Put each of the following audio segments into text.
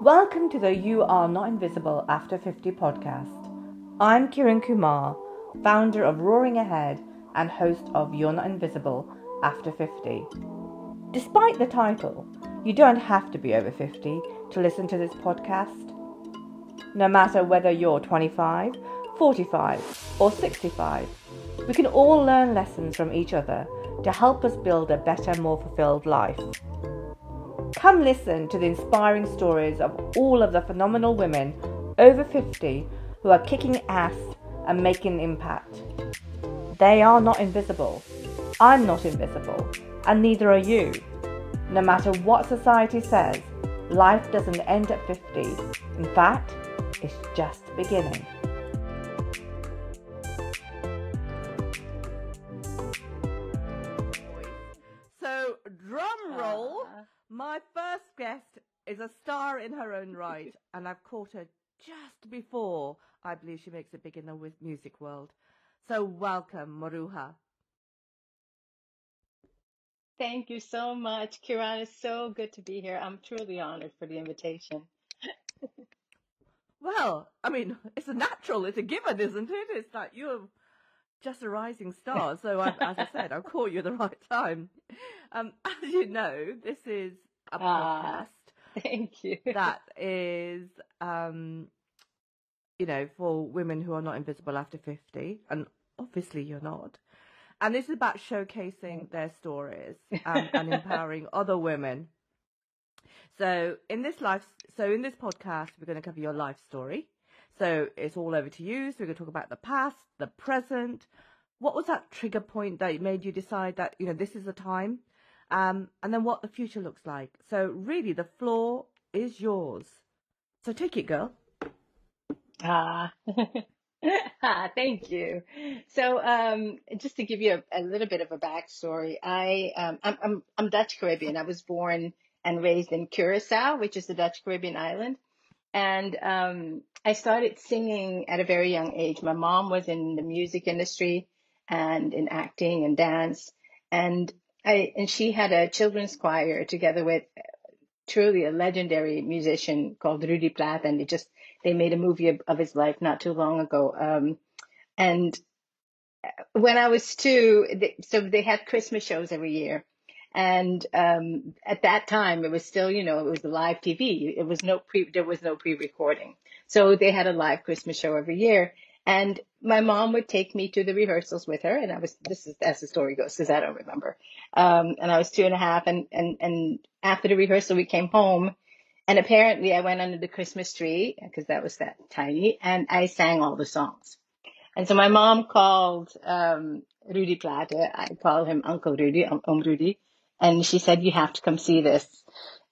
Welcome to the You Are Not Invisible After 50 podcast. I'm Kiran Kumar, founder of Roaring Ahead and host of You're Not Invisible After 50. Despite the title, you don't have to be over 50 to listen to this podcast. No matter whether you're 25, 45, or 65, we can all learn lessons from each other to help us build a better, more fulfilled life. Come listen to the inspiring stories of all of the phenomenal women over 50 who are kicking ass and making an impact. They are not invisible. I'm not invisible, and neither are you. No matter what society says, life doesn't end at 50. In fact, it's just beginning. My first guest is a star in her own right, and I've caught her just before I believe she makes it big in the music world. So, welcome, Maruja. Thank you so much, Kiran. It's so good to be here. I'm truly honored for the invitation. Well, I mean, it's a natural, it's a given, isn't it? It's like you're just a rising star. So, I, as I said, I've caught you at the right time. Um, as you know, this is a Ah, podcast thank you. that is, um, you know, for women who are not invisible after 50, and obviously you're not. And this is about showcasing their stories um, and empowering other women. So in this life, so in this podcast, we're going to cover your life story. So it's all over to you. So we're going to talk about the past, the present. What was that trigger point that made you decide that you know this is the time, um, and then what the future looks like. So really, the floor is yours. So take it, girl. Ah, ah, thank you. So, um, just to give you a, a little bit of a backstory, I um, I'm, I'm I'm Dutch Caribbean. I was born and raised in Curacao, which is the Dutch Caribbean island, and um, I started singing at a very young age. My mom was in the music industry and in acting and dance, and I and she had a children's choir together with truly a legendary musician called Rudy Plaate, and they just they made a movie of, his life not too long ago. Um, and when I was two, they, so they had Christmas shows every year. And um, at that time, it was still, you know, it was live TV. It was no pre, there was no pre-recording. So they had a live Christmas show every year. And my mom would take me to the rehearsals with her. And I was, this is as the story goes, because I don't remember. Um, and I was two and a half. And, and, and after the rehearsal, we came home. And apparently I went under the Christmas tree because that was that tiny and I sang all the songs. And so my mom called um, Rudy Plaate. I call him Uncle Rudy, um, um Rudy. And she said, you have to come see this,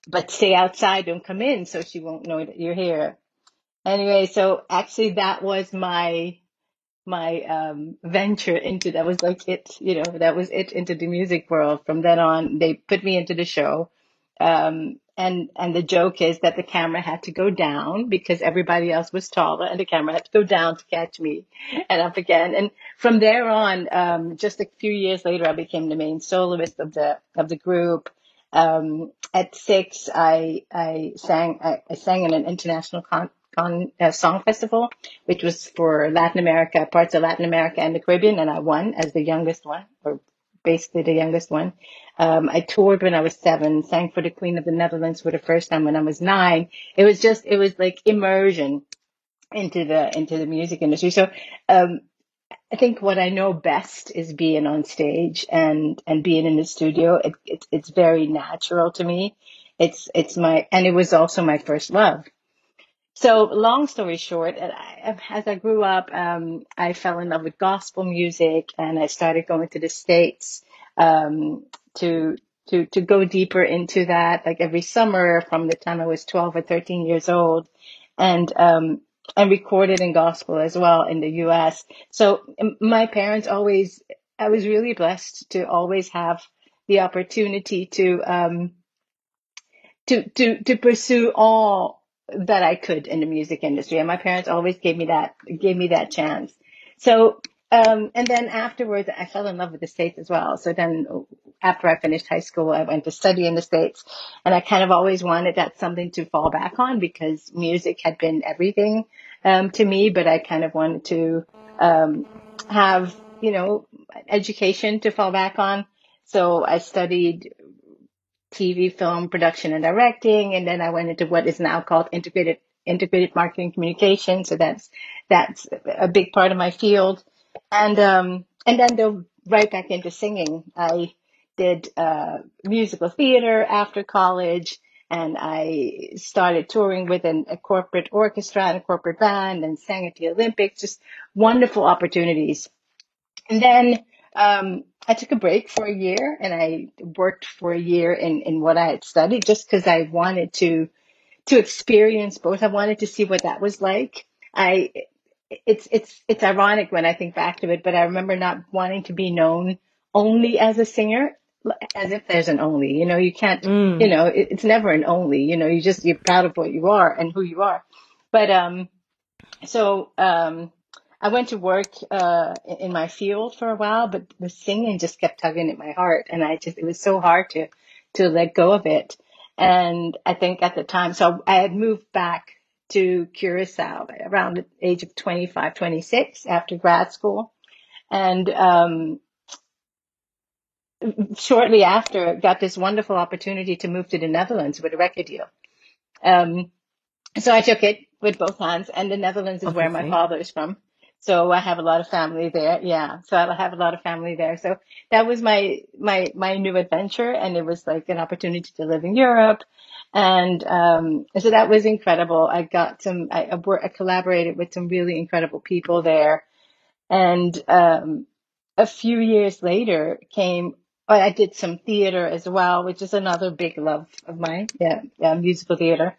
but stay outside, don't come in so she won't know that you're here. Anyway, so actually that was my, my, um, venture into, that was like it, you know, that was it into the music world. From then on, they put me into the show. Um, and, and the joke is that the camera had to go down because everybody else was taller and the camera had to go down to catch me and up again. And from there on, um, just a few years later, I became the main soloist of the, of the group. Um, at six, I, I sang, I, I sang in an international con, uh, song festival, which was for Latin America, parts of Latin America and the Caribbean. And I won as the youngest one or basically the youngest one. Um, I toured when I was seven, sang for the Queen of the Netherlands for the first time when I was nine. It was just, it was like immersion into the, into the music industry. So, um, I think what I know best is being on stage and, and being in the studio. It, it, it's very natural to me. It's, it's my, and it was also my first love. So long story short, as I grew up, um, I fell in love with gospel music and I started going to the States, um, to, to, to go deeper into that, like every summer from the time I was 12 or 13 years old and, um, and recorded in gospel as well in the US. So my parents always, I was really blessed to always have the opportunity to, um, to to to pursue all that I could in the music industry, and my parents always gave me that gave me that chance. So, um, and then afterwards, I fell in love with the States as well. So then, after I finished high school, I went to study in the States and I kind of always wanted that something to fall back on because music had been everything, um, to me, but I kind of wanted to, um, have, you know, education to fall back on. So I studied TV, film production and directing. And then I went into what is now called integrated, integrated marketing communication. So that's, that's a big part of my field. And, um, and then the right back into singing. I did uh, musical theater after college, and I started touring with an, a corporate orchestra and a corporate band, and sang at the Olympics. Just wonderful opportunities. And then um, I took a break for a year, and I worked for a year in in what I had studied, just because I wanted to to experience both. I wanted to see what that was like. I it's it's it's ironic when I think back to it, but I remember not wanting to be known only as a singer, as if there's an only. You know, you can't. Mm. You know, it, it's never an only. You know, you just you're proud of what you are and who you are. But um, so um, I went to work uh in my field for a while, but the singing just kept tugging at my heart, and I just it was so hard to to let go of it. And I think at the time, so I had moved back to Curacao around the age of 25, 26 after grad school. And um, shortly after, got this wonderful opportunity to move to the Netherlands with a record deal. Um, so I took it with both hands, and the Netherlands is where my father is from. So I have a lot of family there. Yeah. So I have a lot of family there. So that was my, my, my new adventure. And it was like an opportunity to live in Europe. And, um, so that was incredible. I got some, I, I, I collaborated with some really incredible people there. And, um, a few years later came, I did some theater as well, which is another big love of mine. Yeah. yeah musical theater.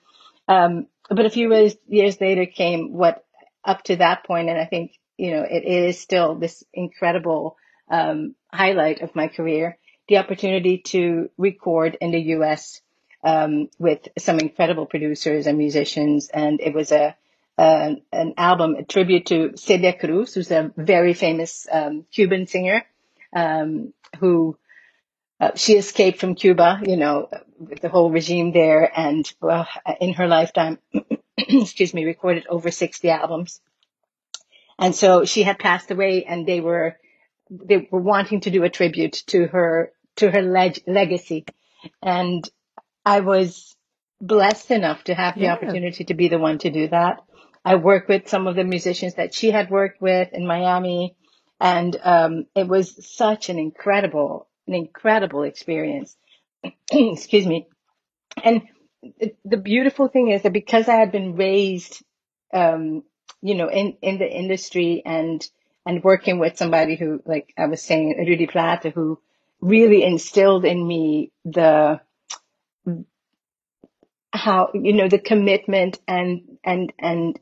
Um, but a few years later came what up to that point, and I think you know it is still this incredible um, highlight of my career: the opportunity to record in the U.S. Um, with some incredible producers and musicians, and it was a, a an album, a tribute to Celia Cruz, who's a very famous um, Cuban singer um, who uh, she escaped from Cuba, you know, with the whole regime there, and well, in her lifetime, excuse me, recorded over 60 albums. And so she had passed away, and they were they were wanting to do a tribute to her to her leg- legacy, and I was blessed enough to have the Yeah. opportunity to be the one to do that. I worked with some of the musicians that she had worked with in Miami, and um, it was such an incredible, an incredible experience. Excuse me. And the beautiful thing is that because I had been raised, um, you know, in in the industry and and working with somebody who, like I was saying, Rudy Plaate, who really instilled in me the how you know the commitment and and and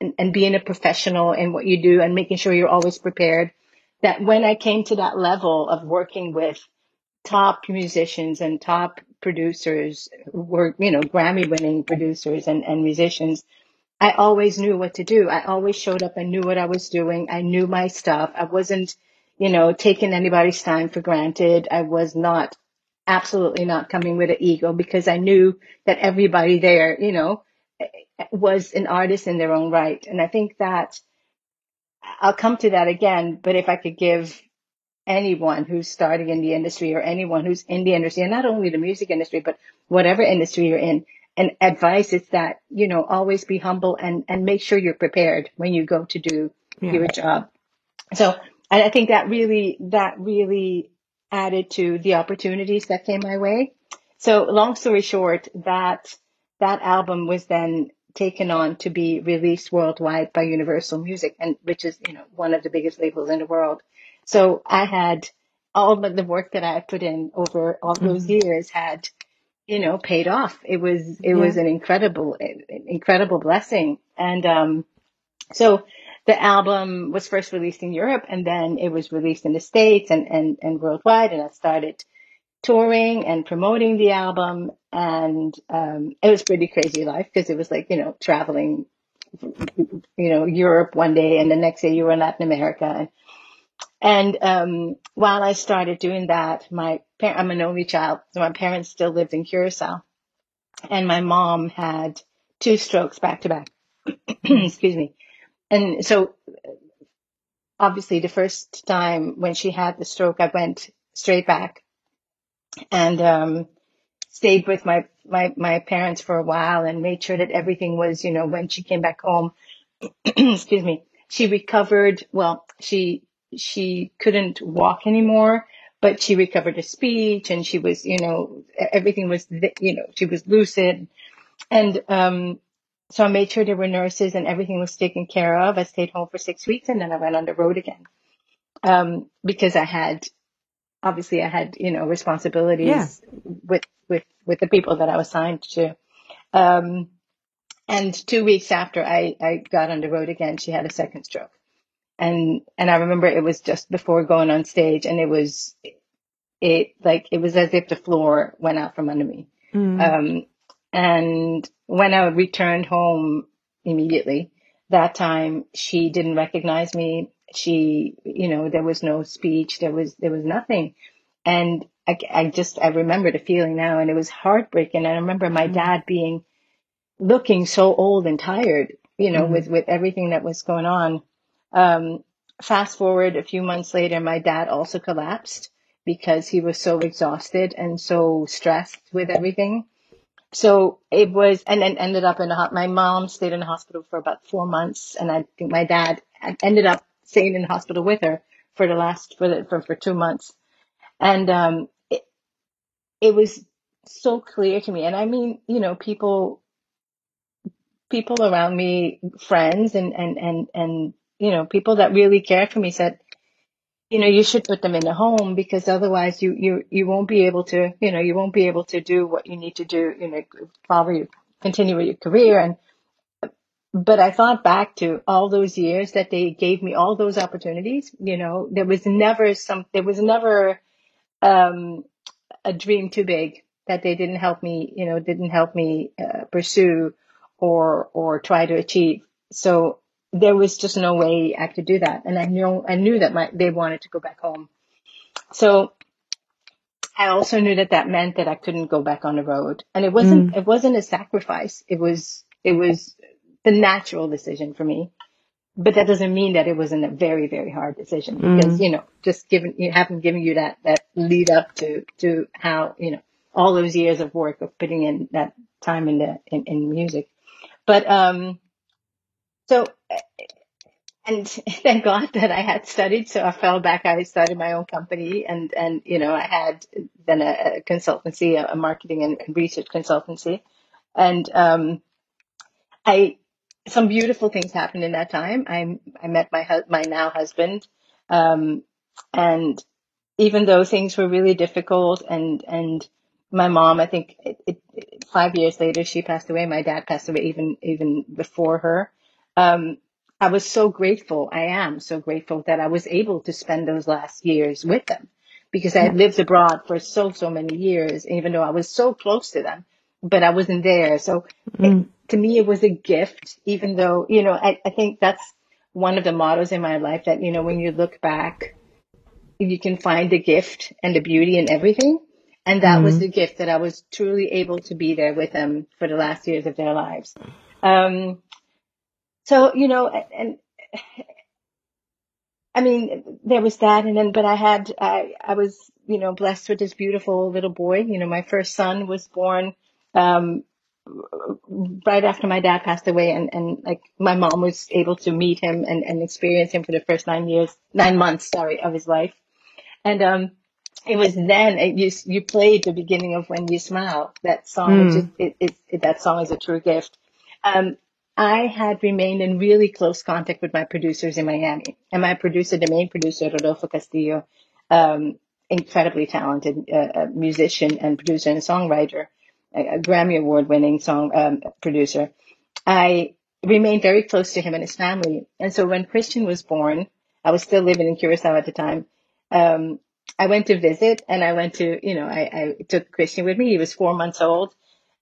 and, and being a professional in what you do and making sure you're always prepared that when i came to that level of working with top musicians and top producers who were you know grammy winning producers and, and musicians I always knew what to do. I always showed up. I knew what I was doing. I knew my stuff. I wasn't, you know, taking anybody's time for granted. I was not, absolutely not coming with an ego because I knew that everybody there, you know, was an artist in their own right. And I think that I'll come to that again. But if I could give anyone who's starting in the industry or anyone who's in the industry, and not only the music industry, but whatever industry you're in, and advice is that, you know, always be humble and, and make sure you're prepared when you go to do Yeah. your job. So I I think that really, that really added to the opportunities that came my way. So long story short, that, that album was then taken on to be released worldwide by Universal Music and which is, you know, one of the biggest labels in the world. So I had all of the work that I had put in over all those Mhm. years had, you know, paid off. It was, it Yeah. was an incredible, incredible blessing. And, um, so the album was first released in Europe and then it was released in the States and, and, and worldwide. And I started touring and promoting the album. And, um, it was pretty crazy life because it was like, you know, traveling, you know, Europe one day and the next day you were in Latin America. And, and, um, while I started doing that, my, parent, I'm an only child, so my parents still lived in Curacao, and my mom had two strokes back to back. Excuse me. And so obviously the first time when she had the stroke, I went straight back and um, stayed with my, my, my parents for a while and made sure that everything was, you know, when she came back home, excuse me, she recovered. Well, she, she couldn't walk anymore, but she recovered her speech and she was, you know, everything was, you know, she was lucid. And, um, so I made sure there were nurses and everything was taken care of. I stayed home for six weeks and then I went on the road again. Um, because I had, obviously I had, you know, responsibilities Yeah. with, with, with the people that I was signed to. Um, and two weeks after I, I got on the road again, she had a second stroke. And, and I remember it was just before going on stage and it was, it like, it was as if the floor went out from under me. Mm. Um, and when I returned home immediately, that time she didn't recognize me. She, you know, there was no speech. There was, there was nothing. And I, I just, I remember the feeling now and it was heartbreaking. I remember my dad being, looking so old and tired, you know, Mm. with, with everything that was going on. Um, fast forward a few months later, my dad also collapsed because he was so exhausted and so stressed with everything. So it was, and then ended up in a, ho- my mom stayed in the hospital for about four months. And I think my dad ended up staying in the hospital with her for the last, for the, for, for two months. And, um, it, it was so clear to me. And I mean, you know, people, people around me, friends and, and, and, and, you know, people that really cared for me said, you know, you should put them in a home because otherwise you, you, you won't be able to, you know, you won't be able to do what you need to do, you know, follow your, continue with your career. And, but I thought back to all those years that they gave me all those opportunities, you know, there was never some, there was never, um, a dream too big that they didn't help me, you know, didn't help me uh, pursue or or try to achieve. So there was just no way I could do that, and I knew I knew that my they wanted to go back home. So I also knew that that meant that I couldn't go back on the road, and it wasn't it wasn't a sacrifice. It was it was the natural decision for me. But that doesn't mean that it wasn't a very, very hard decision because, you know, just given, you haven't given you that, that lead up to, to how, you know, all those years of work of putting in that time in the, in, in music. But, um, so, and thank God that I had studied. So I fell back. I started my own company and, and, you know, I had then a, a consultancy, a, a marketing and, and research consultancy. And, um, I, some beautiful things happened in that time. I, I met my, my now husband. Um, and even though things were really difficult and, and my mom, I think it, it- five years later, she passed away. My dad passed away even, even before her. Um, I was so grateful. I am so grateful that I was able to spend those last years with them because I had lived abroad for so, so many years, even though I was so close to them, but I wasn't there. So it, to me, it was a gift, even though, you know, I, I think that's one of the mottos in my life that, you know, when you look back, you can find the gift and the beauty in everything. And that was the gift that I was truly able to be there with them for the last years of their lives. Um, so, you know, and, I mean, there was that, and then, but I had, I, I was, you know, blessed with this beautiful little boy. You know, my first son was born, um, right after my dad passed away, and, and like my mom was able to meet him and, and experience him for the first nine years, nine months, sorry, of his life. And, um, it was then it, you, you played the beginning of When You Smile, that song, which is, it, it, it, that song is a true gift. Um, I had remained in really close contact with my producers in Miami. And my producer, the main producer, Rodolfo Castillo, um, incredibly talented uh, uh, musician and producer and songwriter, a, Grammy Award winning song um, producer. I remained very close to him and his family. And so when Christian was born, I was still living in Curacao at the time. Um, I went to visit and I went to, you know, I, I took Christian with me. He was four months old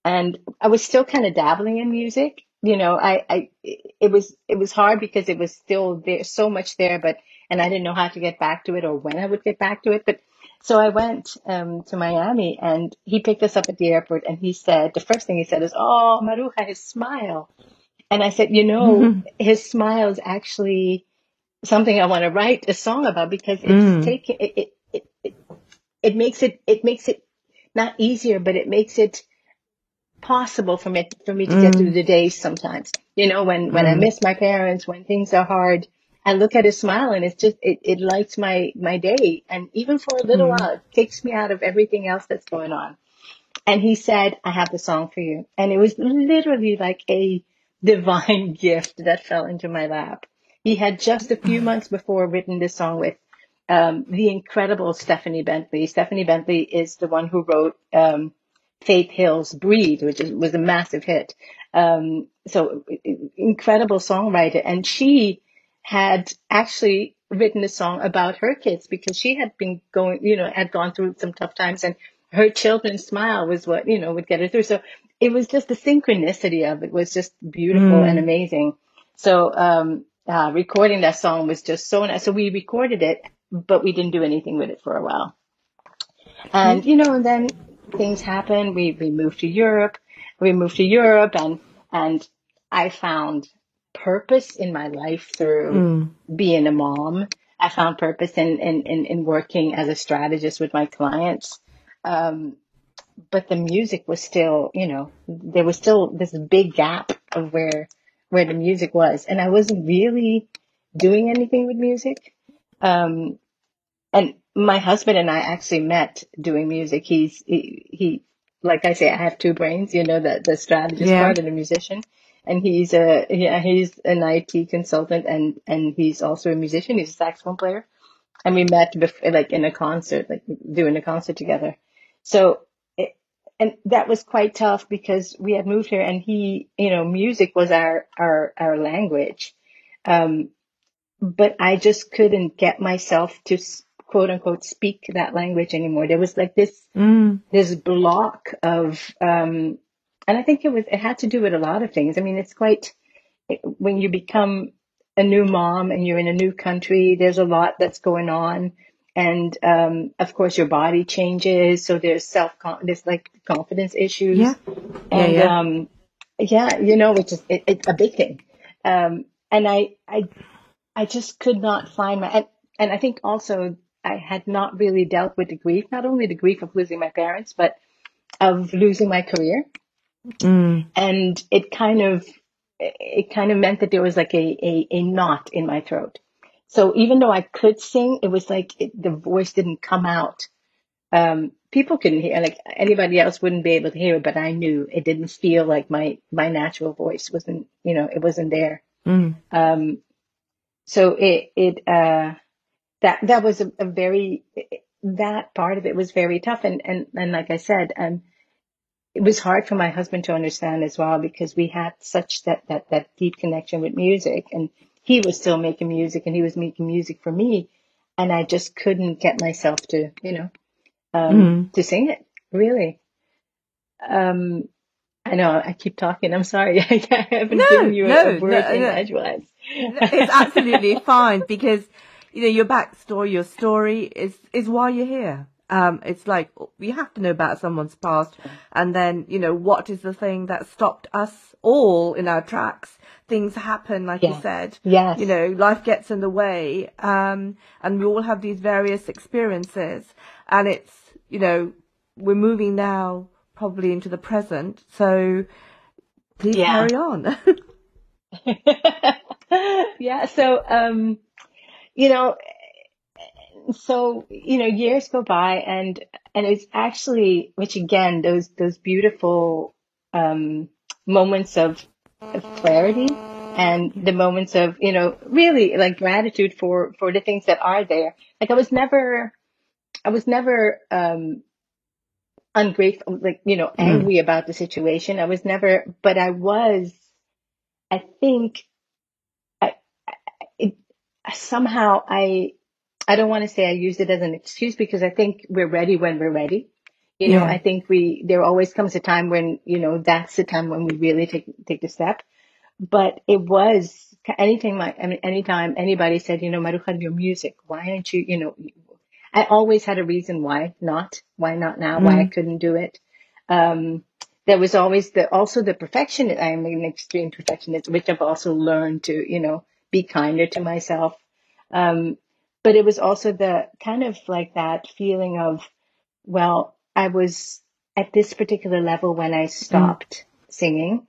and I was still kind of dabbling in music. You know, I, I, it was, it was hard because it was still there, so much there, but, and I didn't know how to get back to it or when I would get back to it. But So I went um, to Miami and he picked us up at the airport and he said, the first thing he said is, Oh, Maruja, his smile. And I said, You know, his smile is actually something I want to write a song about because it's Mm. taking it, it, it, it, it makes it, it makes it not easier, but it makes it possible for me for me to get through Mm. the days sometimes. You know, when when I Mm. miss my parents, when things are hard, I look at his smile and it's just it, it lights my my day. And even for a little Mm. while, it takes me out of everything else that's going on. And he said, I have the song for you. And it was literally like a divine gift that fell into my lap. He had just a few months before written this song with um, the incredible Stephanie Bentley. Stephanie Bentley is the one who wrote um, Faith Hill's Breathe, which is, was a massive hit. Um, so incredible songwriter. And she had actually written a song about her kids because she had been going, you know, had gone through some tough times and her children's smile was what, you know, would get her through. So it was just the synchronicity of it was just beautiful and Mm. amazing. So, um, uh, recording that song was just so nice. So we recorded it, but we didn't do anything with it for a while. And, you know, and then things happened. We, we moved to Europe. We moved to Europe and, and I found purpose in my life through Mm. being a mom. I found purpose in, in, in, in working as a strategist with my clients. Um, but the music was still, you know, there was still this big gap of where, where the music was. And I wasn't really doing anything with music. Um, and my husband and I actually met doing music. He's, he, he, like I say, I have two brains, you know, the, the strategist Yeah. part and the musician. And he's a, yeah, he's an IT consultant and, and he's also a musician. He's a saxophone player. And we met before, like in a concert, like doing a concert together. So, it, and that was quite tough because we had moved here and he, you know, music was our, our, our language. Um, but I just couldn't get myself to quote unquote speak that language anymore. There was like this Mm. this block of um and I think it was it had to do with a lot of things. I mean, it's quite when you become a new mom and you're in a new country, there's a lot that's going on. And um, of course, your body changes, so there's self there's like confidence issues, Yeah. Yeah. and Yeah. um, yeah, you know, which is it, it's a big thing. Um, and I I I just could not find my, and, and I think also I had not really dealt with the grief, not only the grief of losing my parents, but of losing my career. Mm. And it kind of, it kind of meant that there was like a, a, a knot in my throat. So even though I could sing, it was like it, the voice didn't come out. Um, people couldn't hear, like anybody else wouldn't be able to hear it, but I knew it didn't feel like my, my natural voice wasn't, you know, it wasn't there. Mm. Um, so it it uh that that was a, a very that part of it was very tough. And and and like I said um it was hard for my husband to understand as well because we had such that that that deep connection with music and he was still making music and he was making music for me. And I just couldn't get myself to you know um Mm. to sing it really. Um I know I keep talking. I'm sorry. I haven't No, given you a, no, a word no, in no. edgewise It's absolutely fine because you know your backstory, your story is is why you're here. Um, it's like we have to know about someone's past, and then you know what is the thing that stopped us all in our tracks. Things happen, like you said. yes You know, life gets in the way, um, and we all have these various experiences, and it's you know we're moving now probably into the present, so please Yeah. carry on. yeah so um you know so you know years go by and and it's actually which again those those beautiful um moments of, of clarity and the moments of you know really like gratitude for for the things that are there like i was never i was never um ungrateful like you know Mm. angry about the situation i was never but i was i think somehow I I don't want to say I used it as an excuse because I think we're ready when we're ready. You know, Yeah. I think we there always comes a time when you know that's the time when we really take take the step. But it was anything like I mean, anytime anybody said, you know, Maruja, your music, why aren't you, you know, I always had a reason why not, why not now, why I Mm. couldn't do it. Um, there was always the, also the perfectionist. I am an extreme perfectionist, which I've also learned to, you know, be kinder to myself. Um, but it was also the kind of like that feeling of, well, I was at this particular level when I Mm. stopped singing.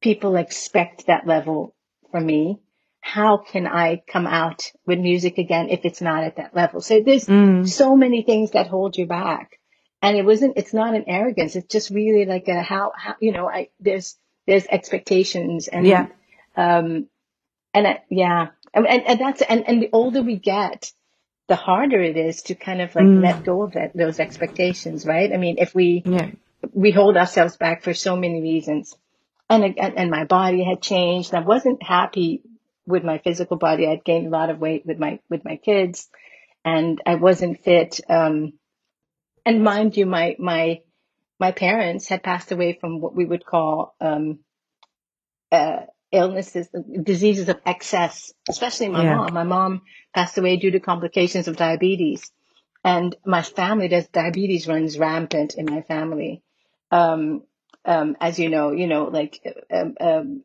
People expect that level from me. How can I come out with music again if it's not at that level? So there's Mm. so many things that hold you back. And it wasn't, it's not an arrogance. It's just really like a how, how you know, I, there's, there's expectations and, Yeah. um, and I, yeah, and, and, and that's, and, and the older we get, the harder it is to kind of like Mm. let go of that, those expectations, right? I mean, if we, Yeah. we hold ourselves back for so many reasons. And, and, and my body had changed. I wasn't happy with my physical body. I'd gained a lot of weight with my, with my kids and I wasn't fit. Um, and mind you, my, my, my parents had passed away from what we would call, um, uh, illnesses, diseases of excess, especially my Yeah. mom. My mom passed away due to complications of diabetes. And my family, there's diabetes runs rampant in my family. Um, um, as you know, you know, like, um, um,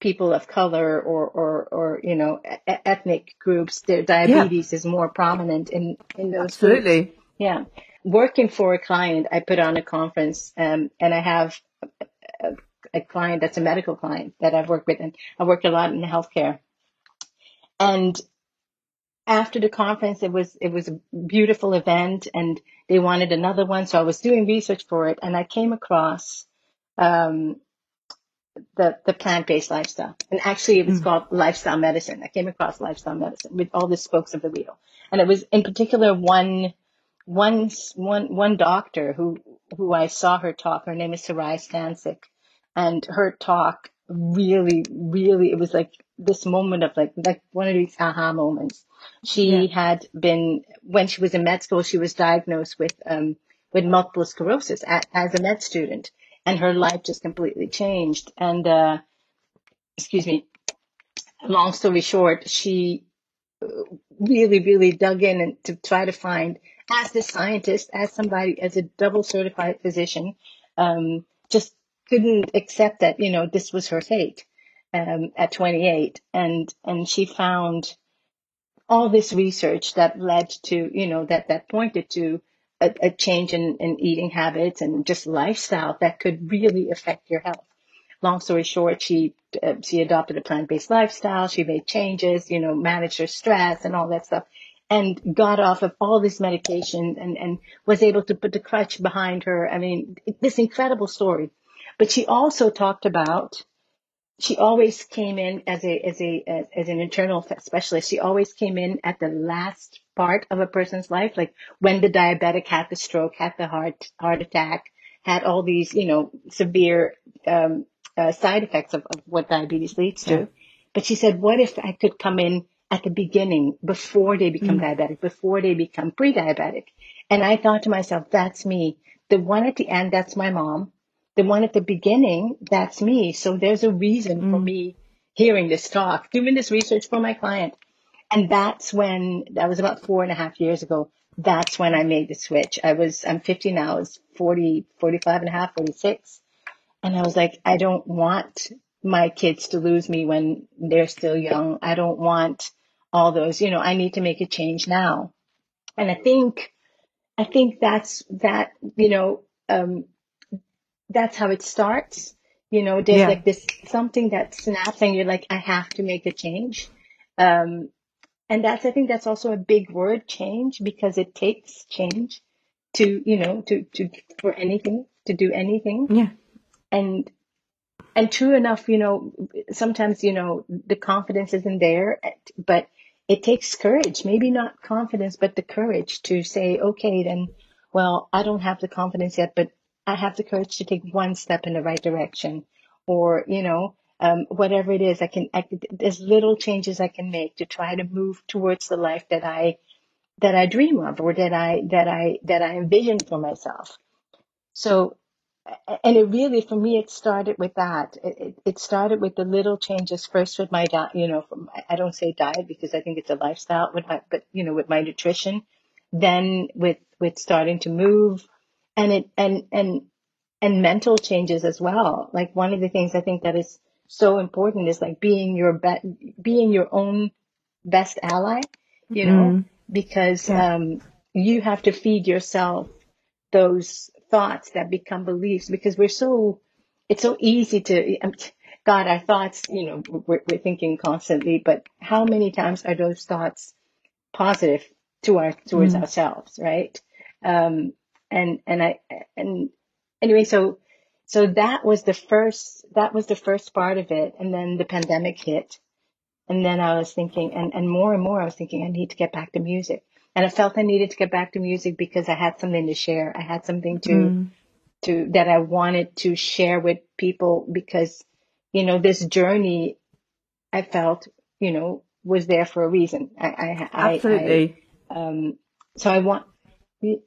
people of color or, or, or, you know, e- ethnic groups, their Yeah. diabetes is more prominent in, in those groups. Absolutely. Yeah. Working for a client, I put on a conference, um, and I have a, client that's a medical client that I've worked with, and I worked a lot in healthcare. And after the conference, it was it was a beautiful event, and they wanted another one, so I was doing research for it, and I came across um, the the plant based lifestyle, and actually it was Mm. called lifestyle medicine. I came across lifestyle medicine with all the spokes of the wheel, and it was in particular one one one one doctor who who I saw her talk. Her name is Saray Stancic, and her talk really, really, it was like this moment of like like one of these aha moments. Yeah. She had been when she was in med school, she was diagnosed with um with multiple sclerosis a as a med student, and her life just completely changed. And uh, excuse me, long story short, she really, really dug in and to try to find, as a scientist, as somebody, as a double certified physician, um, just couldn't accept that, you know, this was her fate, um, at 28. And, and she found all this research that led to, you know, that, that pointed to a, a change in, in eating habits and just lifestyle that could really affect your health long story short, she uh, she adopted a plant based lifestyle. She made changes, you know, managed her stress and all that stuff, and got off of all this medication and and was able to put the crutch behind her. I mean, this incredible story. But she also talked about she always came in as a as a as, as an internal specialist. She always came in at the last part of a person's life, like when the diabetic had the stroke, had the heart heart attack, had all these you know severe um, uh, side effects of, of what diabetes leads Yeah. to. But she said, what if I could come in at the beginning before they become Mm. diabetic, before they become pre-diabetic? And I thought to myself, that's me. The one at the end, that's my mom the one at the beginning, that's me. So there's a reason for Mm. me hearing this talk, doing this research for my client. And that's when, that was about four and a half years ago. That's when I made the switch. I was, I'm 50 now, I was 40, 45 and a half, 46. And I was like, I don't want my kids to lose me when they're still young. I don't want all those, you know, I need to make a change now. And I think, I think that's that, you know, um, that's how it starts. You know, there's Yeah. like this something that snaps and you're like, I have to make a change. Um, and that's, I think that's also a big word, change, because it takes change to, you know, to, to, for anything, to do anything. Yeah. And, and true enough, you know, sometimes, you know, the confidence isn't there, but it takes courage, maybe not confidence, but the courage to say, okay, then, well, I don't have the confidence yet, but I have the courage to take one step in the right direction or, you know, um, whatever it is, I can, I, there's little changes I can make to try to move towards the life that I, that I dream of or that I, that I, that I envision for myself. So, and it really, for me, it started with that. It, it, it started with the little changes first with my diet, you know, from, I don't say diet because I think it's a lifestyle with my, but, you know, with my nutrition then with with starting to move and it and and and mental changes as well. Like one of the things I think that is so important is like being your be- being your own best ally, you know, Mm. because Yeah. um, you have to feed yourself those thoughts that become beliefs because we're so it's so easy to um, God, our thoughts, you know, we're, we're thinking constantly, but how many times are those thoughts positive to our towards Mm. ourselves, right? Um, and and I and anyway, so so that was the first that was the first part of it, and then the pandemic hit, and then I was thinking, and and more and more I was thinking, I need to get back to music, and I felt I needed to get back to music because I had something to share, I had something to Mm. to that I wanted to share with people because you know this journey I felt you know was there for a reason. I I I, Absolutely. I um so I want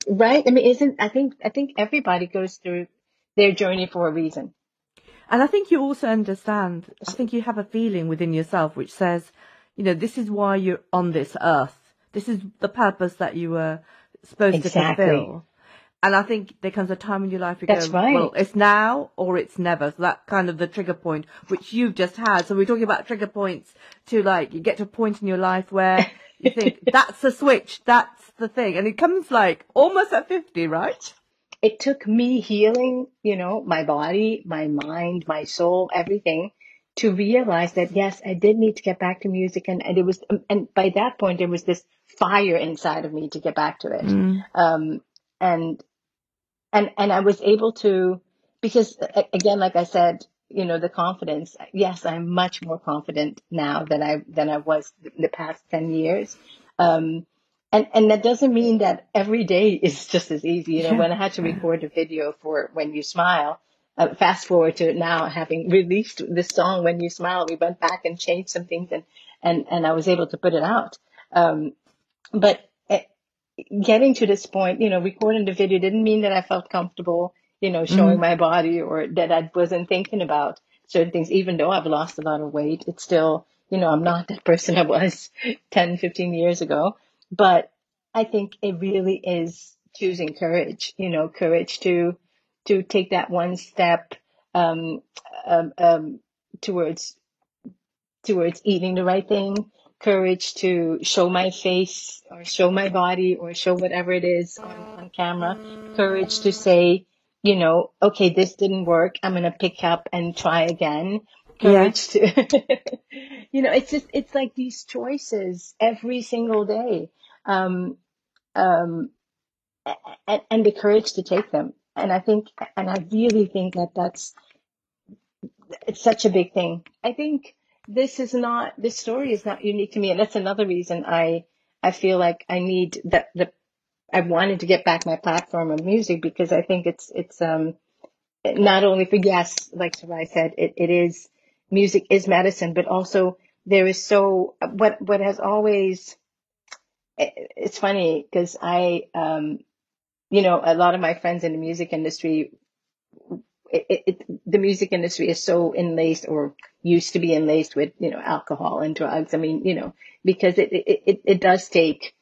right. I mean, isn't I think I think everybody goes through their journey for a reason. And I think you also understand, I think you have a feeling within yourself which says, you know, this is why you're on this earth. This is the purpose that you were supposed Exactly. to fulfill. And I think there comes a time in your life you That's go, well, right. it's now or it's never. So that kind of the trigger point, which you've just had. So we're talking about trigger points to like, you get to a point in your life where you think, that's the switch, that's the thing. And it comes like almost at 50, right? It took me healing, you know, my body, my mind, my soul, everything to realize that yes, I did need to get back to music and, and it was and by that point there was this fire inside of me to get back to it. Mm. Um and and and I was able to because again, like I said, you know, the confidence. Yes, I'm much more confident now than I than I was the past ten years. Um, and and that doesn't mean that every day is just as easy. You know, when I had to record a video for When You Smile, uh, fast forward to now having released this song When You Smile, we went back and changed some things, and and and I was able to put it out. Um, but uh, getting to this point, you know, recording the video didn't mean that I felt comfortable, you know, showing Mm. my body or that I wasn't thinking about certain things. Even though I've lost a lot of weight, it's still, you know, I'm not that person I was 10, 15 years ago. But I think it really is choosing courage, you know, courage to, to take that one step, um, um, um, towards towards eating the right thing, courage to show my face or show my body or show whatever it is on, on camera, courage to say, you know, okay, this didn't work. I'm going to pick up and try again. Yeah. Courage to, you know, it's just, it's like these choices every single day. Um, um, and, and the courage to take them. And I think, and I really think that that's it's such a big thing. I think this is not this story is not unique to me, and that's another reason I I feel like I need that the I wanted to get back my platform of music because I think it's it's um not only for yes, like Saray said, it, it is music is medicine, but also there is so what what has always it- it's funny because I um you know a lot of my friends in the music industry it, it, it, the music industry is so enlaced or used to be enlaced with you know alcohol and drugs. I mean, you know, because it it, it, it does take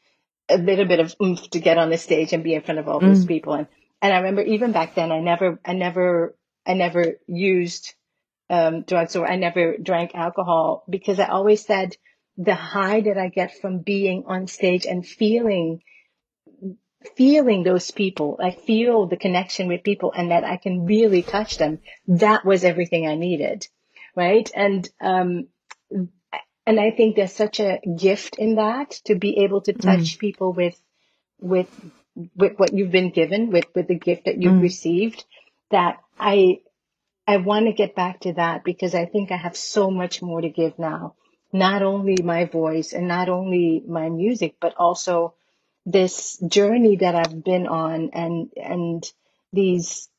a little bit of oomph to get on the stage and be in front of all those Mm. people. And and I remember even back then, I never I never I never used um, drugs or I never drank alcohol because I always said the high that I get from being on stage and feeling feeling those people, I feel the connection with people and that I can really touch them. That was everything I needed. Right. And, um, and I think there's such a gift in that to be able to Mm. touch people with, with, with what you've been given, with, with the gift that you've Mm. received that I, I want to get back to that because I think I have so much more to give now. Not only my voice and not only my music, but also this journey that I've been on and and these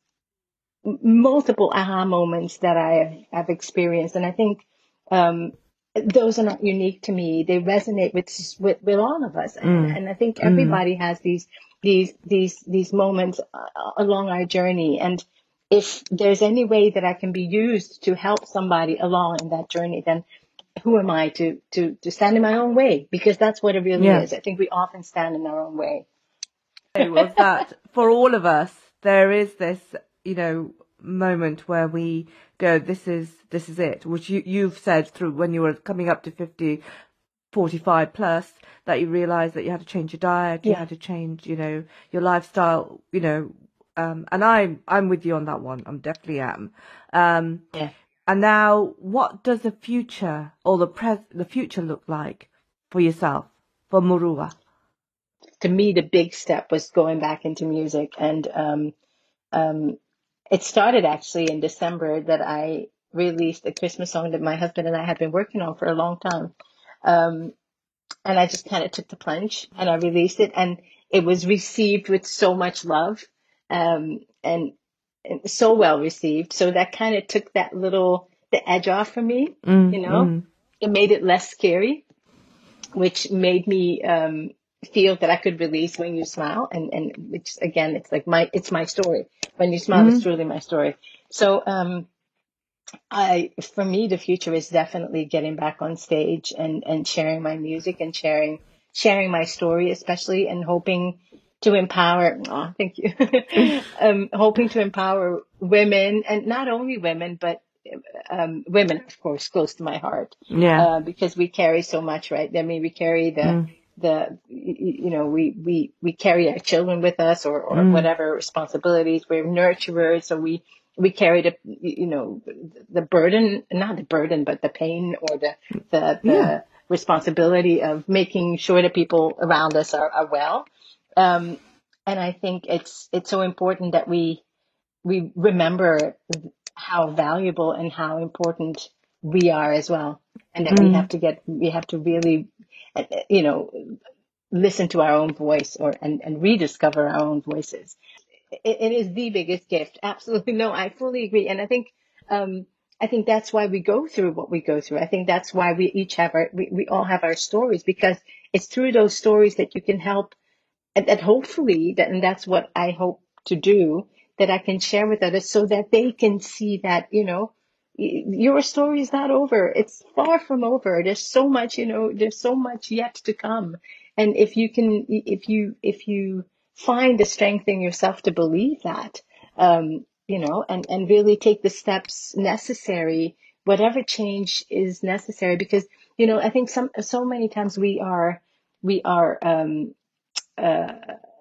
multiple aha moments that I have, have experienced. And I think um, those are not unique to me. They resonate with with, with all of us. And, Mm. and I think Mm. everybody has these these these these moments uh, along our journey. And if there's any way that I can be used to help somebody along in that journey, then who am I to to to stand in my own way? Because that's what it really Yeah. is. I think we often stand in our own way. was that for all of us, there is this, you know, moment where we go, this is, this is it, which you, you've said through when you were coming up to 50, 45 plus, that you realized that you had to change your diet, you had to change, you know, your lifestyle, you know, um, and I'm, I'm with you on that one. I'm definitely am. Um, Yeah. and now what does the future or the pres, the future look like for yourself, for Maruja? To me, the big step was going back into music, and um, um, it started actually in December that I released a Christmas song that my husband and I had been working on for a long time. Um, and I just kind of took the plunge and I released it, and it was received with so much love, um, and, and so well received. So that kind of took that little the edge off for me. Mm, You know, mm. it made it less scary, which made me um, feel that I could release when you smile, and and which again, it's like my it's my story. When you smile, it's truly my story. So um, I for me, the future is definitely getting back on stage and and sharing my music and sharing sharing my story, especially and hoping to empower. Oh, thank you. um, hoping to empower women and not only women, but um, women, of course, close to my heart Yeah. uh, because we carry so much, right? I mean, we carry the Mm. The you know we we we carry our children with us or or Mm. whatever responsibilities. We're nurturers, so we we carry the you know the burden, not the burden, but the pain or the the the Yeah. responsibility of making sure that people around us are, are well. Um, and I think it's it's so important that we we remember how valuable and how important we are as well and that we Mm. have to get we have to really you know listen to our own voice or and, and rediscover our own voices. It, it is the biggest gift. Absolutely. No i fully agree. And i think um i think that's why we go through what we go through. I think that's why we each have our we, we all have our stories because it's through those stories that you can help and that hopefully that and that's what I hope to do that I can share with others so that they can see that you know your story is not over it's far from over there's so much you know there's so much yet to come and if you can if you if you find the strength in yourself to believe that um you know and and really take the steps necessary whatever change is necessary because you know I think some so many times we are we are um uh,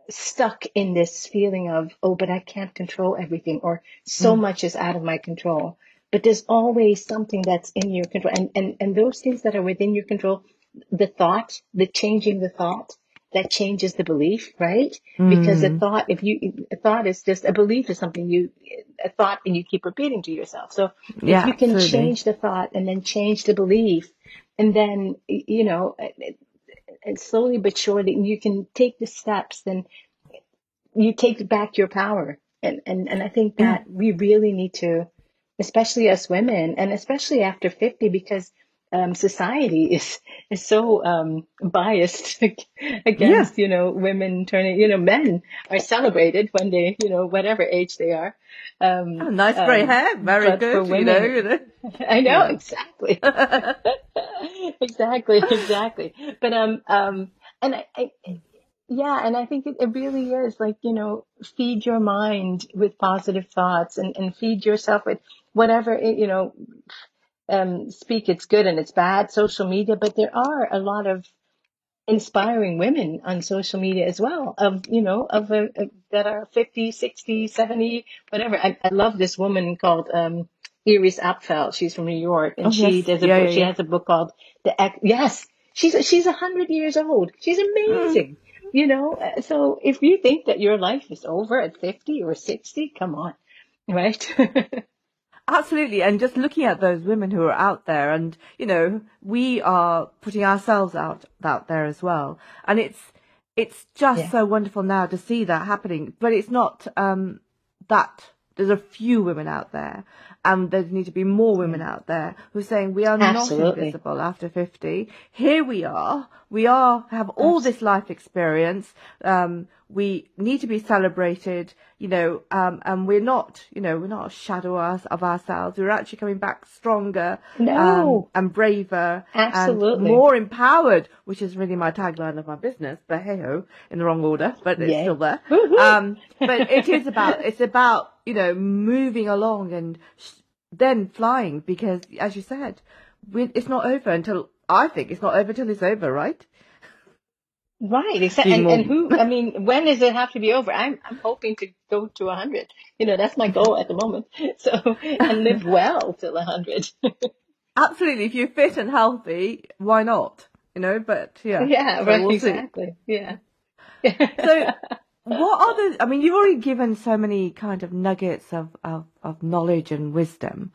stuck in this feeling of, oh, but I can't control everything, or so Mm. much is out of my control. But there's always something that's in your control. And, and, and those things that are within your control, the thought, the changing the thought, that changes the belief, right? Because a Mm. thought, if you, a thought is just, a belief is something you, a thought and you keep repeating to yourself. So if Yeah, you can absolutely. change the thought and then change the belief, and then, you know, and slowly but surely you can take the steps then you take back your power and and, and i think that we really need to especially us women and especially after 50 because um, society is is so um, biased Yeah. against you know women turning you know men are celebrated when they you know whatever age they are um, Oh, nice grey um, hair. Very good. You know. women You know. I know Yeah. exactly exactly, exactly. But um, um, and I, I, yeah, and I think it, it really is like you know, feed your mind with positive thoughts, and and feed yourself with whatever it, you know. Um, speak it's good and it's bad social media, but there are a lot of inspiring women on social media as well of you know of a, a- that are 50 60 70 whatever I, I love this woman called um iris apfel she's from new york and Oh yes. she does a Yeah. book Yeah. she Yeah. has a book called the Ec- yes she's she's a hundred years old she's Mm. amazing you know Uh, so if you think that your life is over at 50 or 60 come on right Absolutely. And just looking at those women who are out there and, you know, we are putting ourselves out, out there as well. And it's, it's just yeah so wonderful now to see that happening, but it's not, um, that there's a few women out there, and there need to be more women out there who are saying we are Absolutely. not invisible after 50. Here we are. We are have all this life experience. Um, we need to be celebrated, you know, um, and we're not, you know, we're not a shadow of ourselves. We're actually coming back stronger No. um, and braver Absolutely. and more empowered, which is really my tagline of my business. But hey ho, in the wrong order, but it's Yay. still there. Um, but it is about it's about you know moving along and sh- then flying because, as you said, we, it's not over until I think it's not over till it's over, right? Right, exactly. And, and who, I mean, when does it have to be over? I'm, I'm hoping to go to 100. You know, that's my goal at the moment. So, and live well till 100. Absolutely. If you're fit and healthy, why not? You know, but yeah. yeah, So right, we'll see. exactly. Yeah. So, what are the? I mean, you've already given so many kind of nuggets of of, of knowledge and wisdom,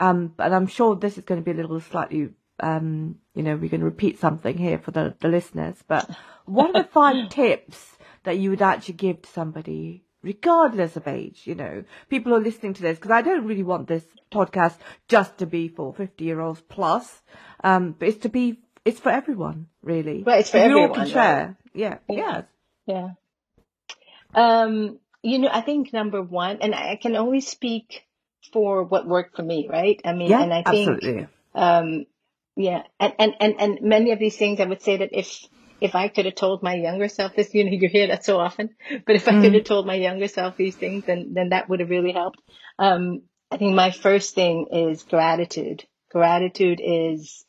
um, but I'm sure this is going to be a little slightly, um, you know, we're going to repeat something here for the the listeners. But what are the five tips that you would actually give to somebody? Regardless of age, you know, people are listening to this, because I don't really want this podcast just to be for 50 year olds plus, um, but it's to be, it's for everyone, really. Right, it's for we all everyone, can right. share. Yeah, Yeah. yeah. Yeah. Um, you know, I think number one, and I can only speak for what worked for me, right? I mean, Yeah, and I think, absolutely. um, yeah, and, and, and, and many of these things, I would say that if, if I could have told my younger self this, you know, you hear that so often, but if I Mm. could have told my younger self these things, then, then that would have really helped. Um, I think my first thing is gratitude. Gratitude is,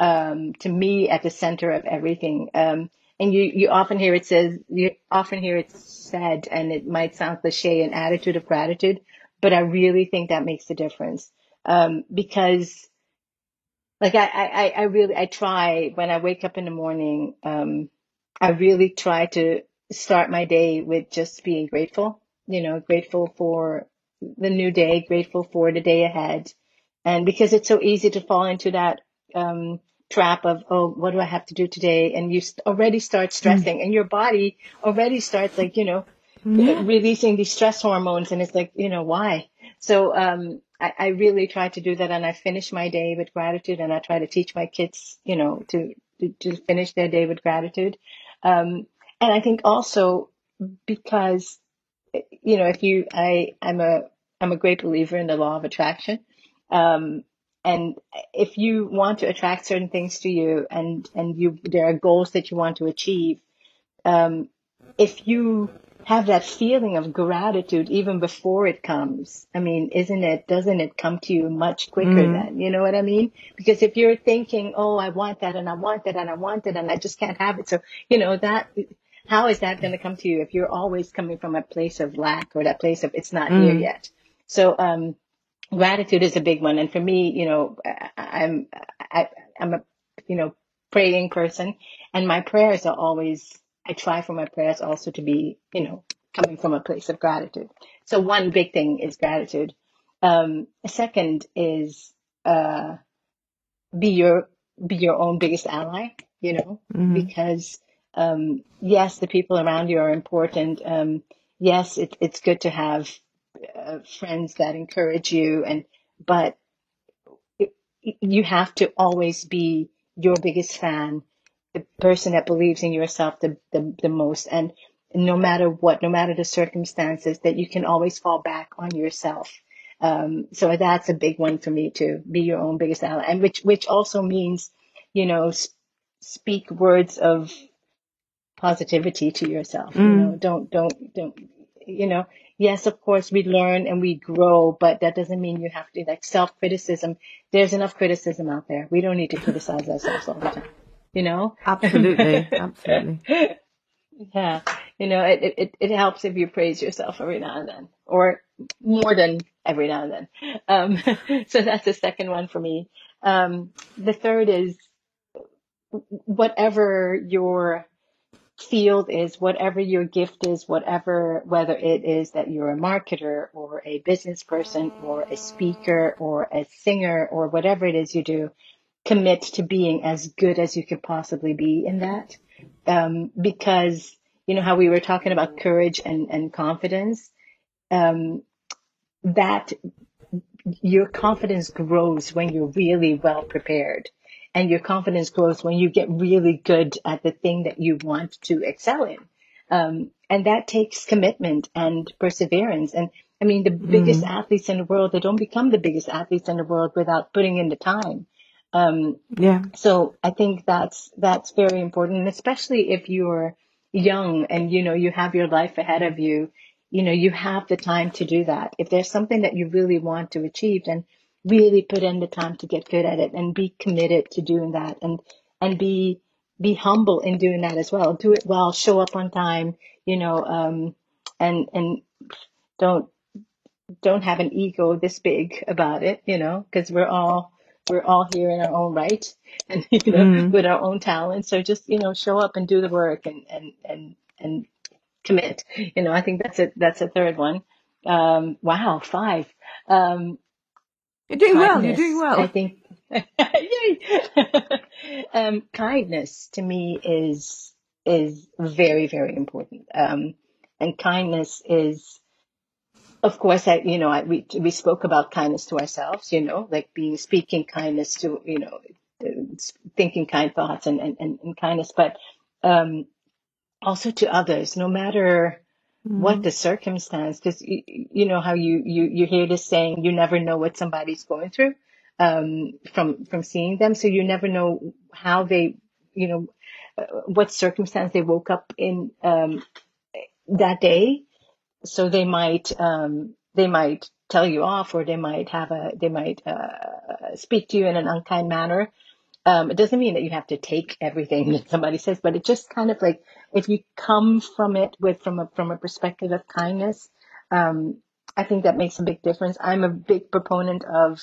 um, to me at the center of everything. Um, and you, you often hear it says, you often hear it said, and it might sound cliche, an attitude of gratitude, but I really think that makes a difference. Um, because like I, I, I- really, I try when I wake up in the morning, um, I really try to start my day with just being grateful, you know, grateful for the new day, grateful for the day ahead. And because it's so easy to fall into that, um, trap of, oh, what do I have to do today? And you already start stressing and your body already starts like, you know, Yeah. releasing these stress hormones and it's like you know why so um I, I really try to do that and i finish my day with gratitude and i try to teach my kids you know to to, to finish their day with gratitude um and i think also because you know if you i i'm a i'm a great believer in the law of attraction um and if you want to attract certain things to you and and you there are goals that you want to achieve um if you have that feeling of gratitude even before it comes. I mean, isn't it, doesn't it come to you much quicker Mm. then? You know what I mean? Because if you're thinking, oh, I want that and I want that and I want it and I just can't have it. So, you know, that, how is that going to come to you if you're always coming from a place of lack or that place of it's not here Mm. yet? So, um, gratitude is a big one. And for me, you know, I, I'm, I, I'm a, you know, praying person and my prayers are always, I try for my prayers also to be, you know, coming from a place of gratitude. So one big thing is gratitude. Um, second is, uh, be your, be your own biggest ally, you know, Mhm. because, um, yes, the people around you are important. Um, yes, it, it's good to have uh, friends that encourage you and, but it, you have to always be your biggest fan, the person that believes in yourself the, the, the most. And no matter what, no matter the circumstances, that you can always fall back on yourself. Um, so that's a big one for me too. Be your own biggest ally, and which which also means, you know, s- speak words of positivity to yourself. You know, Mm. don't don't don't. You know, yes, of course we learn and we grow, but that doesn't mean you have to like self criticism. There's enough criticism out there. We don't need to criticize ourselves all the time. You know. Absolutely, absolutely. Yeah, you know, it, it, it it helps if you praise yourself every now and then, or more than every now and then. Um, so that's the second one for me. Um, the third is whatever your field is, whatever your gift is, whatever, whether it is that you're a marketer or a business person or a speaker or a singer or whatever it is you do, commit to being as good as you could possibly be in that. Um, because you know how we were talking about courage and, and confidence. Um, that your confidence grows when you're really well prepared. And your confidence grows when you get really good at the thing that you want to excel in. Um, and that takes commitment and perseverance. And I mean, the biggest Mm. athletes in the world, they don't become the biggest athletes in the world without putting in the time. Um, Yeah. so I think that's that's very important, and especially if you're young and you know you have your life ahead of you. You know, you have the time to do that. If there's something that you really want to achieve, then really put in the time to get good at it and be committed to doing that and and be be humble in doing that as well. Do it well, show up on time, you know, um, and and don't don't have an ego this big about it, you know, because we're all we're all here in our own right and you know Mm. with our own talent. So just you know show up and do the work and and and and commit. You know, I think that's a that's a third one. Um, wow, five. Um, You're doing well. You're doing well? I think. Yay! um, kindness to me is is very very important. Um, and kindness is of course, I, you know, I, we, we spoke about kindness to ourselves, you know, like being, speaking kindness to, you know, thinking kind thoughts and, and, and, and kindness, but, um, also to others, no matter what Mm. the circumstance, because you, you know how you, you, you hear this saying, you never know what somebody's going through, um, from, from seeing them. So you never know how they, you know, uh, what circumstance they woke up in, um, that day so they might um, they might tell you off or they might have a they might uh, speak to you in an unkind manner um, it doesn't mean that you have to take everything that somebody says but it just kind of like if you come from it with from a from a perspective of kindness um, i think that makes a big difference i'm a big proponent of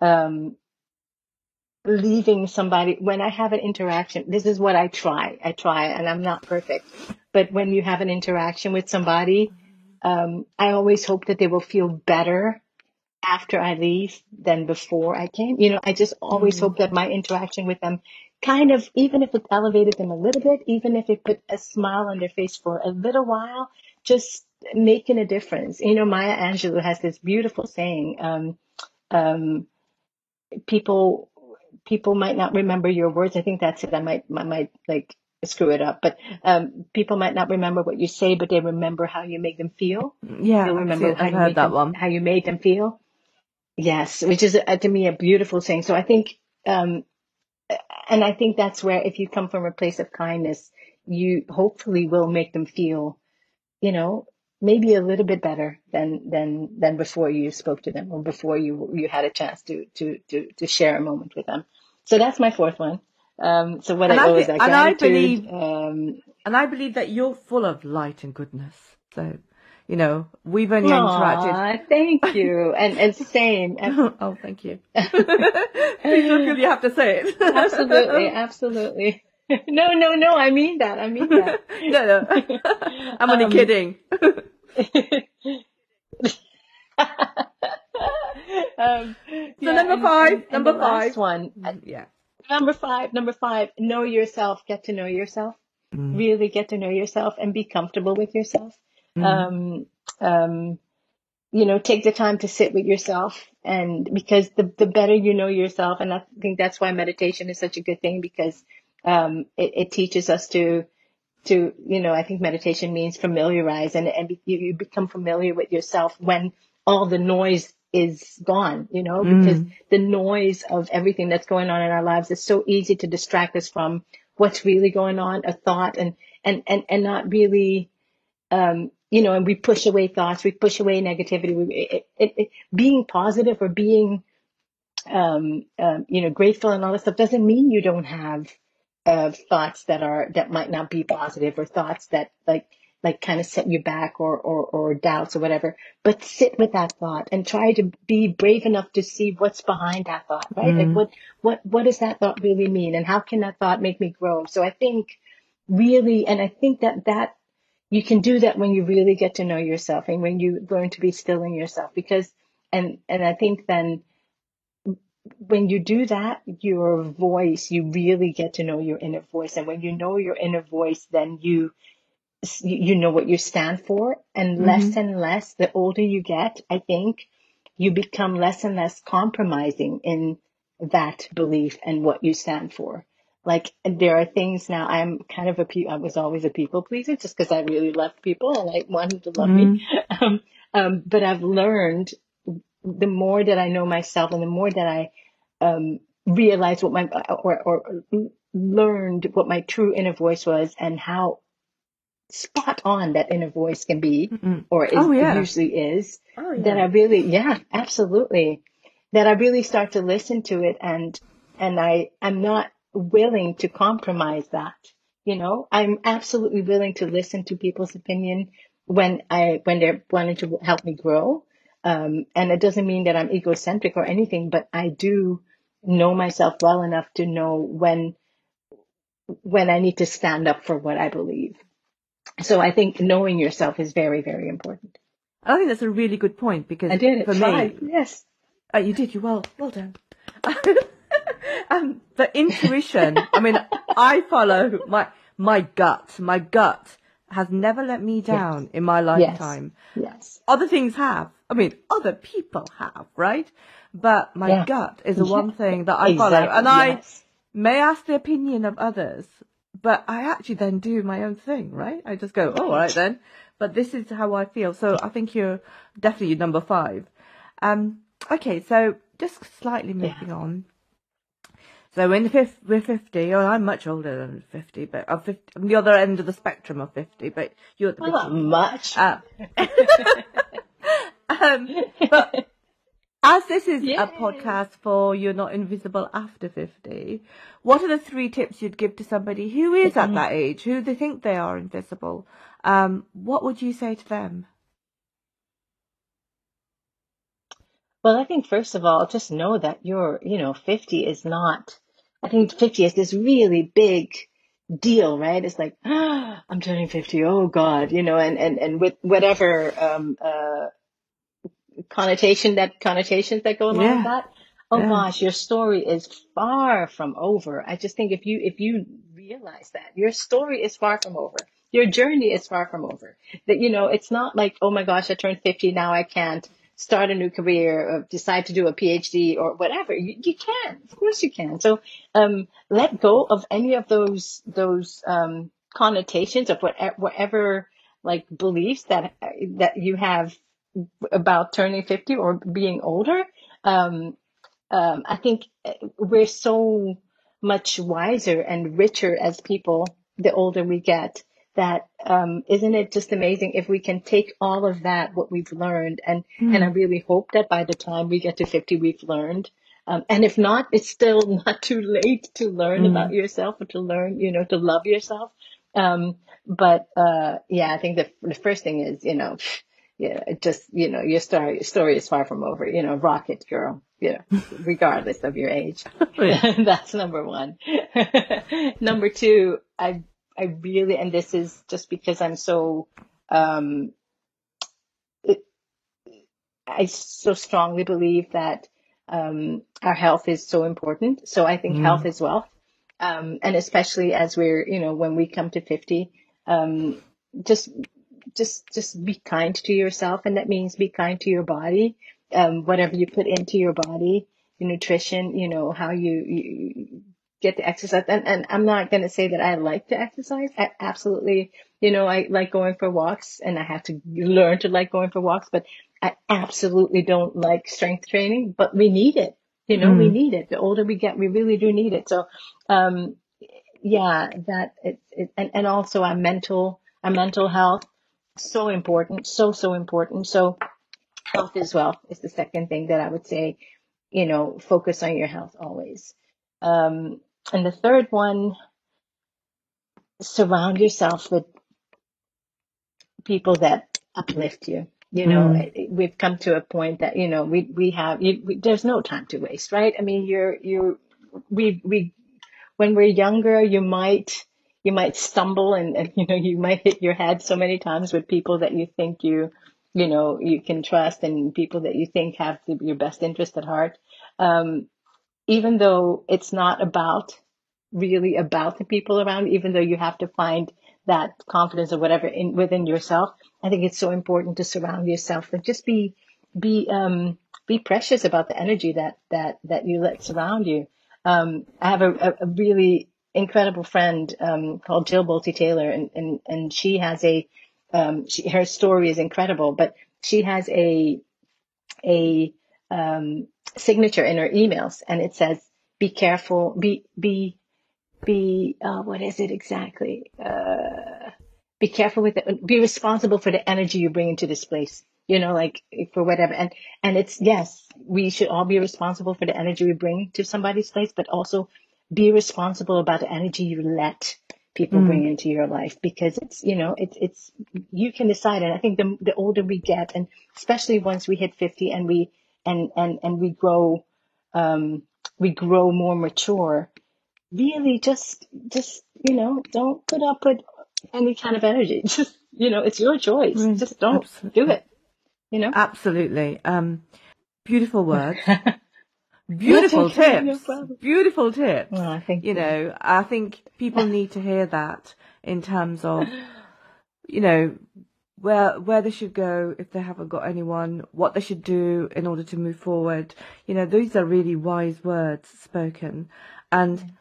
um, leaving somebody when I have an interaction. This is what I try. I try, and I'm not perfect. But when you have an interaction with somebody, um, I always hope that they will feel better after I leave than before I came. You know, I just always Mm. hope that my interaction with them kind of, even if it elevated them a little bit, even if it put a smile on their face for a little while, just making a difference. You know, Maya Angelou has this beautiful saying, um, um, people people might not remember your words. I think that's it. I might I might like screw it up, but um, people might not remember what you say, but they remember how you make them feel. Yeah, They'll I've remember seen, how I've you heard that them one. how you made them feel. Yes, which is uh, to me a beautiful thing. So I think, um, and I think that's where if you come from a place of kindness, you hopefully will make them feel, you know, maybe a little bit better than than than before you spoke to them or before you you had a chance to to to to share a moment with them. So that's my fourth one. Um, so what And I I owe is that and I believe Um, and I believe that you're full of light and goodness. So, you know, we've only interacted. aw, thank you, and and the same. And- oh, thank you. Please don't feel you have to say it. absolutely, absolutely. No, no, no. I mean that. I mean that. no, no. I'm only Um, kidding. um, So number five, and number the last five. one, uh, yeah. number five, number five. Know yourself. Get to know yourself. Mm. Really get to know yourself and be comfortable with yourself. Mm. Um, um, you know, take the time to sit with yourself, and because the the better you know yourself, and I think that's why meditation is such a good thing because um, it, it teaches us to to you know i think meditation means familiarize and and be, you, you become familiar with yourself when all the noise is gone you know because Mm. the noise of everything that's going on in our lives is so easy to distract us from what's really going on a thought and and and, and not really um you know and we push away thoughts we push away negativity we, it, it, it, being positive or being um, um, you know, grateful and all that stuff doesn't mean you don't have uh, thoughts that are that might not be positive or thoughts that like like kind of set you back or, or or doubts or whatever. But sit with that thought and try to be brave enough to see what's behind that thought, right? Like Mm. what what what does that thought really mean, and how can that thought make me grow? So I think really, and I think that that you can do that when you really get to know yourself and when you learn to be still in yourself because and and I think then when you do that, your voice, you really get to know your inner voice. And when you know your inner voice, then you you know what you stand for, and less Mm-hmm. and less the older you get, I think you become less and less compromising in that belief and what you stand for. Like there are things now. I'm kind of a pe- I was always a people pleaser just because I really love people and I wanted to love me. Um, um, but I've learned the more that I know myself and the more that I um, realized what my or, or learned what my true inner voice was and how spot on that inner voice can be Mm-mm. or is Oh yeah. usually is Oh that I really yeah absolutely that I really start to listen to it and and I I'm not willing to compromise that you know? I'm absolutely willing to listen to people's opinion when I when they're wanting to help me grow. Um, and it doesn't mean that I'm egocentric or anything but I do know myself well enough to know when when I need to stand up for what I believe. So I think knowing yourself is very very important. I think that's a really good point because I did. it for me, yes. uh, you did. You well. Well done. um, the intuition. I mean, I follow my my gut. My gut has never let me yes down in my lifetime. yes yes. Other things have. I mean, other people have, right? But my yeah gut is the yeah one thing that I follow, exactly and I may ask the opinion of others, but I actually then do my own thing, right? I just go, oh, all right then. But this is how I feel. So I think you're definitely number five. Um, okay, so just slightly yeah moving on. So in the fifth, we're 50, or I'm much older than 50, but I'm, 50, I'm the other end of the spectrum of 50, but you're at the Well, not much. Uh, um, but as this is a podcast for You're Not Invisible After 50, what are the three tips you'd give to somebody who is at that age, who they think they are invisible? Um, what would you say to them? Well, I think first of all, just know that you're, you know, 50 is not, I think 50 is this really big deal, right? It's like, ah, I'm turning 50. Oh God, you know, and, and, and with whatever, um, uh, connotation that connotations that go along with that. Oh yeah. gosh, your story is far from over. I just think if you if you realize that your story is far from over. Your journey is far from over. That you know, it's not like, oh my gosh, I turned 50, now I can't start a new career or decide to do a PhD or whatever. You, you can. Of course you can. So um let go of any of those those um connotations of whatever, whatever like beliefs that that you have about turning 50 or being older. Um, um, I think uh, we're so much wiser and richer as people the older we get that um, isn't it just amazing if we can take all of that what we've learned and and I Mm, really hope that by the time we get to 50 we've learned um, and if not it's still not too late to learn about mm, yourself or to learn you know to love yourself um, but uh, yeah I think the the first thing is you know yeah, it just, you know, your story, story is far from over, you know, rocket girl, you know, regardless of your age. yeah. That's number one. number two, I, I really, and this is just because I'm so, um, it, I so strongly believe that, um, our health is so important. So I think health Mm, is wealth. Um, and especially as we're, you know, when we come to 50, um, just just just be kind to yourself and that means be kind to your body um, whatever you put into your body your nutrition you know how you, you get to exercise. And, and i'm not going to say that i like to exercise. I absolutely you know i like going for walks and i have to learn to like going for walks but i absolutely don't like strength training but we need it. You know we mm, need it. The older we get we really do need it. So um yeah that it, it and, and also our mental our mental health so important, so, so important. So health as well is the second thing that I would say, you know, focus on your health always. Um, and the third one, surround yourself with people that uplift you. You know, mm. we've come to a point that, you know, we, we have, you, we, there's no time to waste, right? I mean, you're, you're, we, we when we're younger, you might you might stumble and, and you know you might hit your head so many times with people that you think you you know you can trust and people that you think have the, your best interest at heart. Um, even though it's not about really about the people around, even though you have to find that confidence or whatever in within yourself, I think it's so important to surround yourself and just be be um be precious about the energy that that that you let surround you. Um, I have a, a really incredible friend um, called Jill Bolte Taylor, and, and and she has a um, she, her story is incredible, but she has a a um, signature in her emails, and it says, "Be careful, be be be uh, what is it exactly? Uh, be careful with it. Be responsible for the energy you bring into this place. You know, like for whatever. And and it's yes, we should all be responsible for the energy we bring to somebody's place, but also be responsible about the energy you let people mm. bring into your life because it's you know it's it's you can decide and i think the the older we get and especially once we hit 50 and we and and and we grow um we grow more mature really just just you know don't put up with any kind of energy. Just you know it's your choice. Mm, just don't absolutely. do it you know? Absolutely. Um beautiful words. Beautiful tips. beautiful tips. Well, you, you know i think people need to hear that in terms of you know where where they should go if they haven't got anyone, what they should do in order to move forward. You know, these are really wise words spoken. And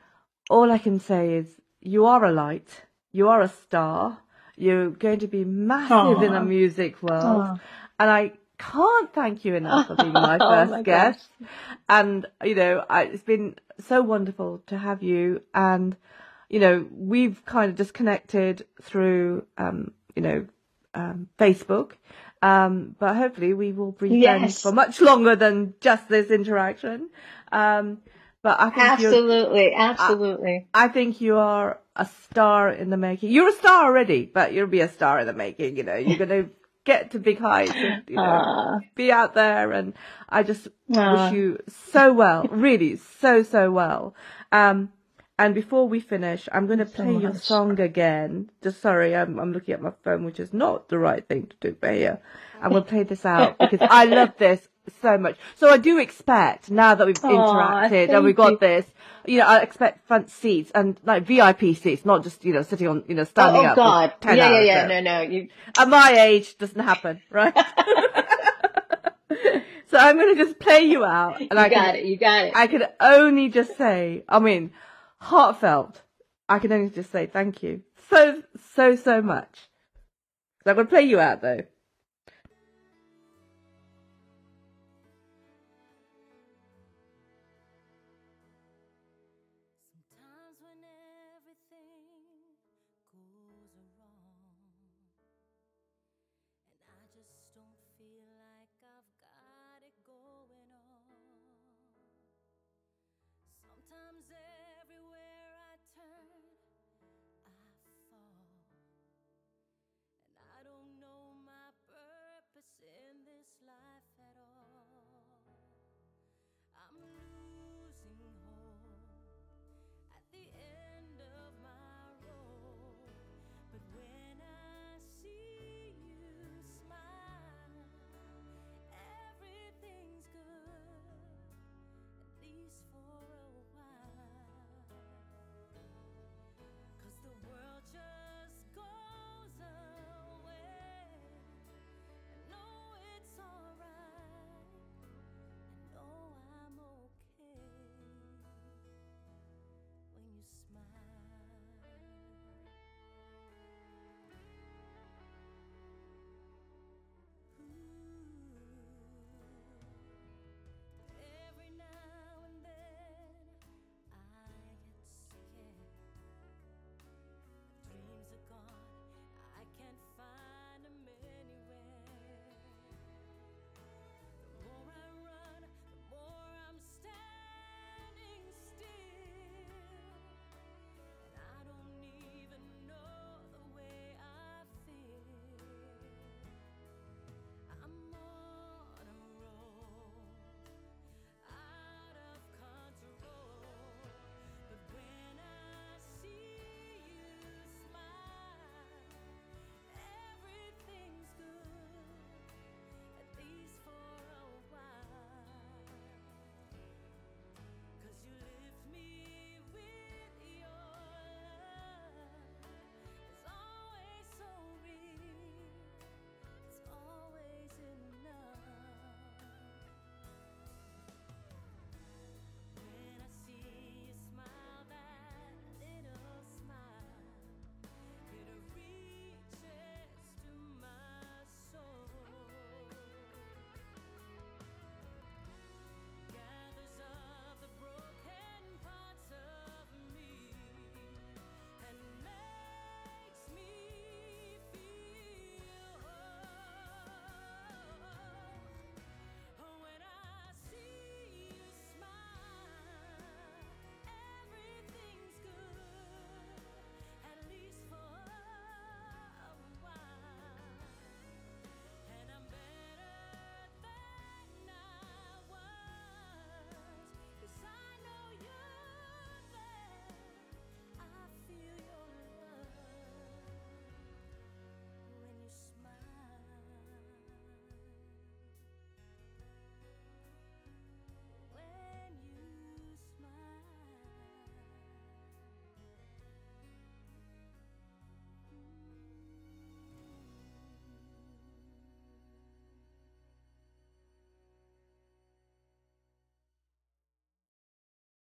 all I can say is you are a light, you are a star, you're going to be massive Aww. in the music world. Aww. And I can't thank you enough for being my oh first oh my guest. Gosh. And, you know, I, it's been so wonderful to have you. And, you know, we've kind of just connected through, um, you know, um, Facebook. Um, but hopefully we will be yes. friends for much longer than just this interaction. Um, but I think absolutely, absolutely. I, I, think you are a star in the making. You're a star already, but you'll be a star in the making. You know, you're going to get to big heights and you know, uh, be out there. And I just wish you so well, really, so so well. Um, and before we finish, I'm going to play so your song again. Just sorry, I'm, I'm looking at my phone, which is not the right thing to do, but here. I'm going to play this out because I love this so much. So I do expect, now that we've interacted and we've got you. this, you know, I expect front seats and like VIP seats, not just, you know, sitting on, you know, standing oh, oh up. Oh God. yeah, yeah, yeah. No, no. You... At my age, doesn't happen, right? so I'm going to just play you out. And you I got can, it. You got it. I can only just say, I mean, heartfelt. I can only just say thank you so, so, so much. So I'm going to play you out though. feel like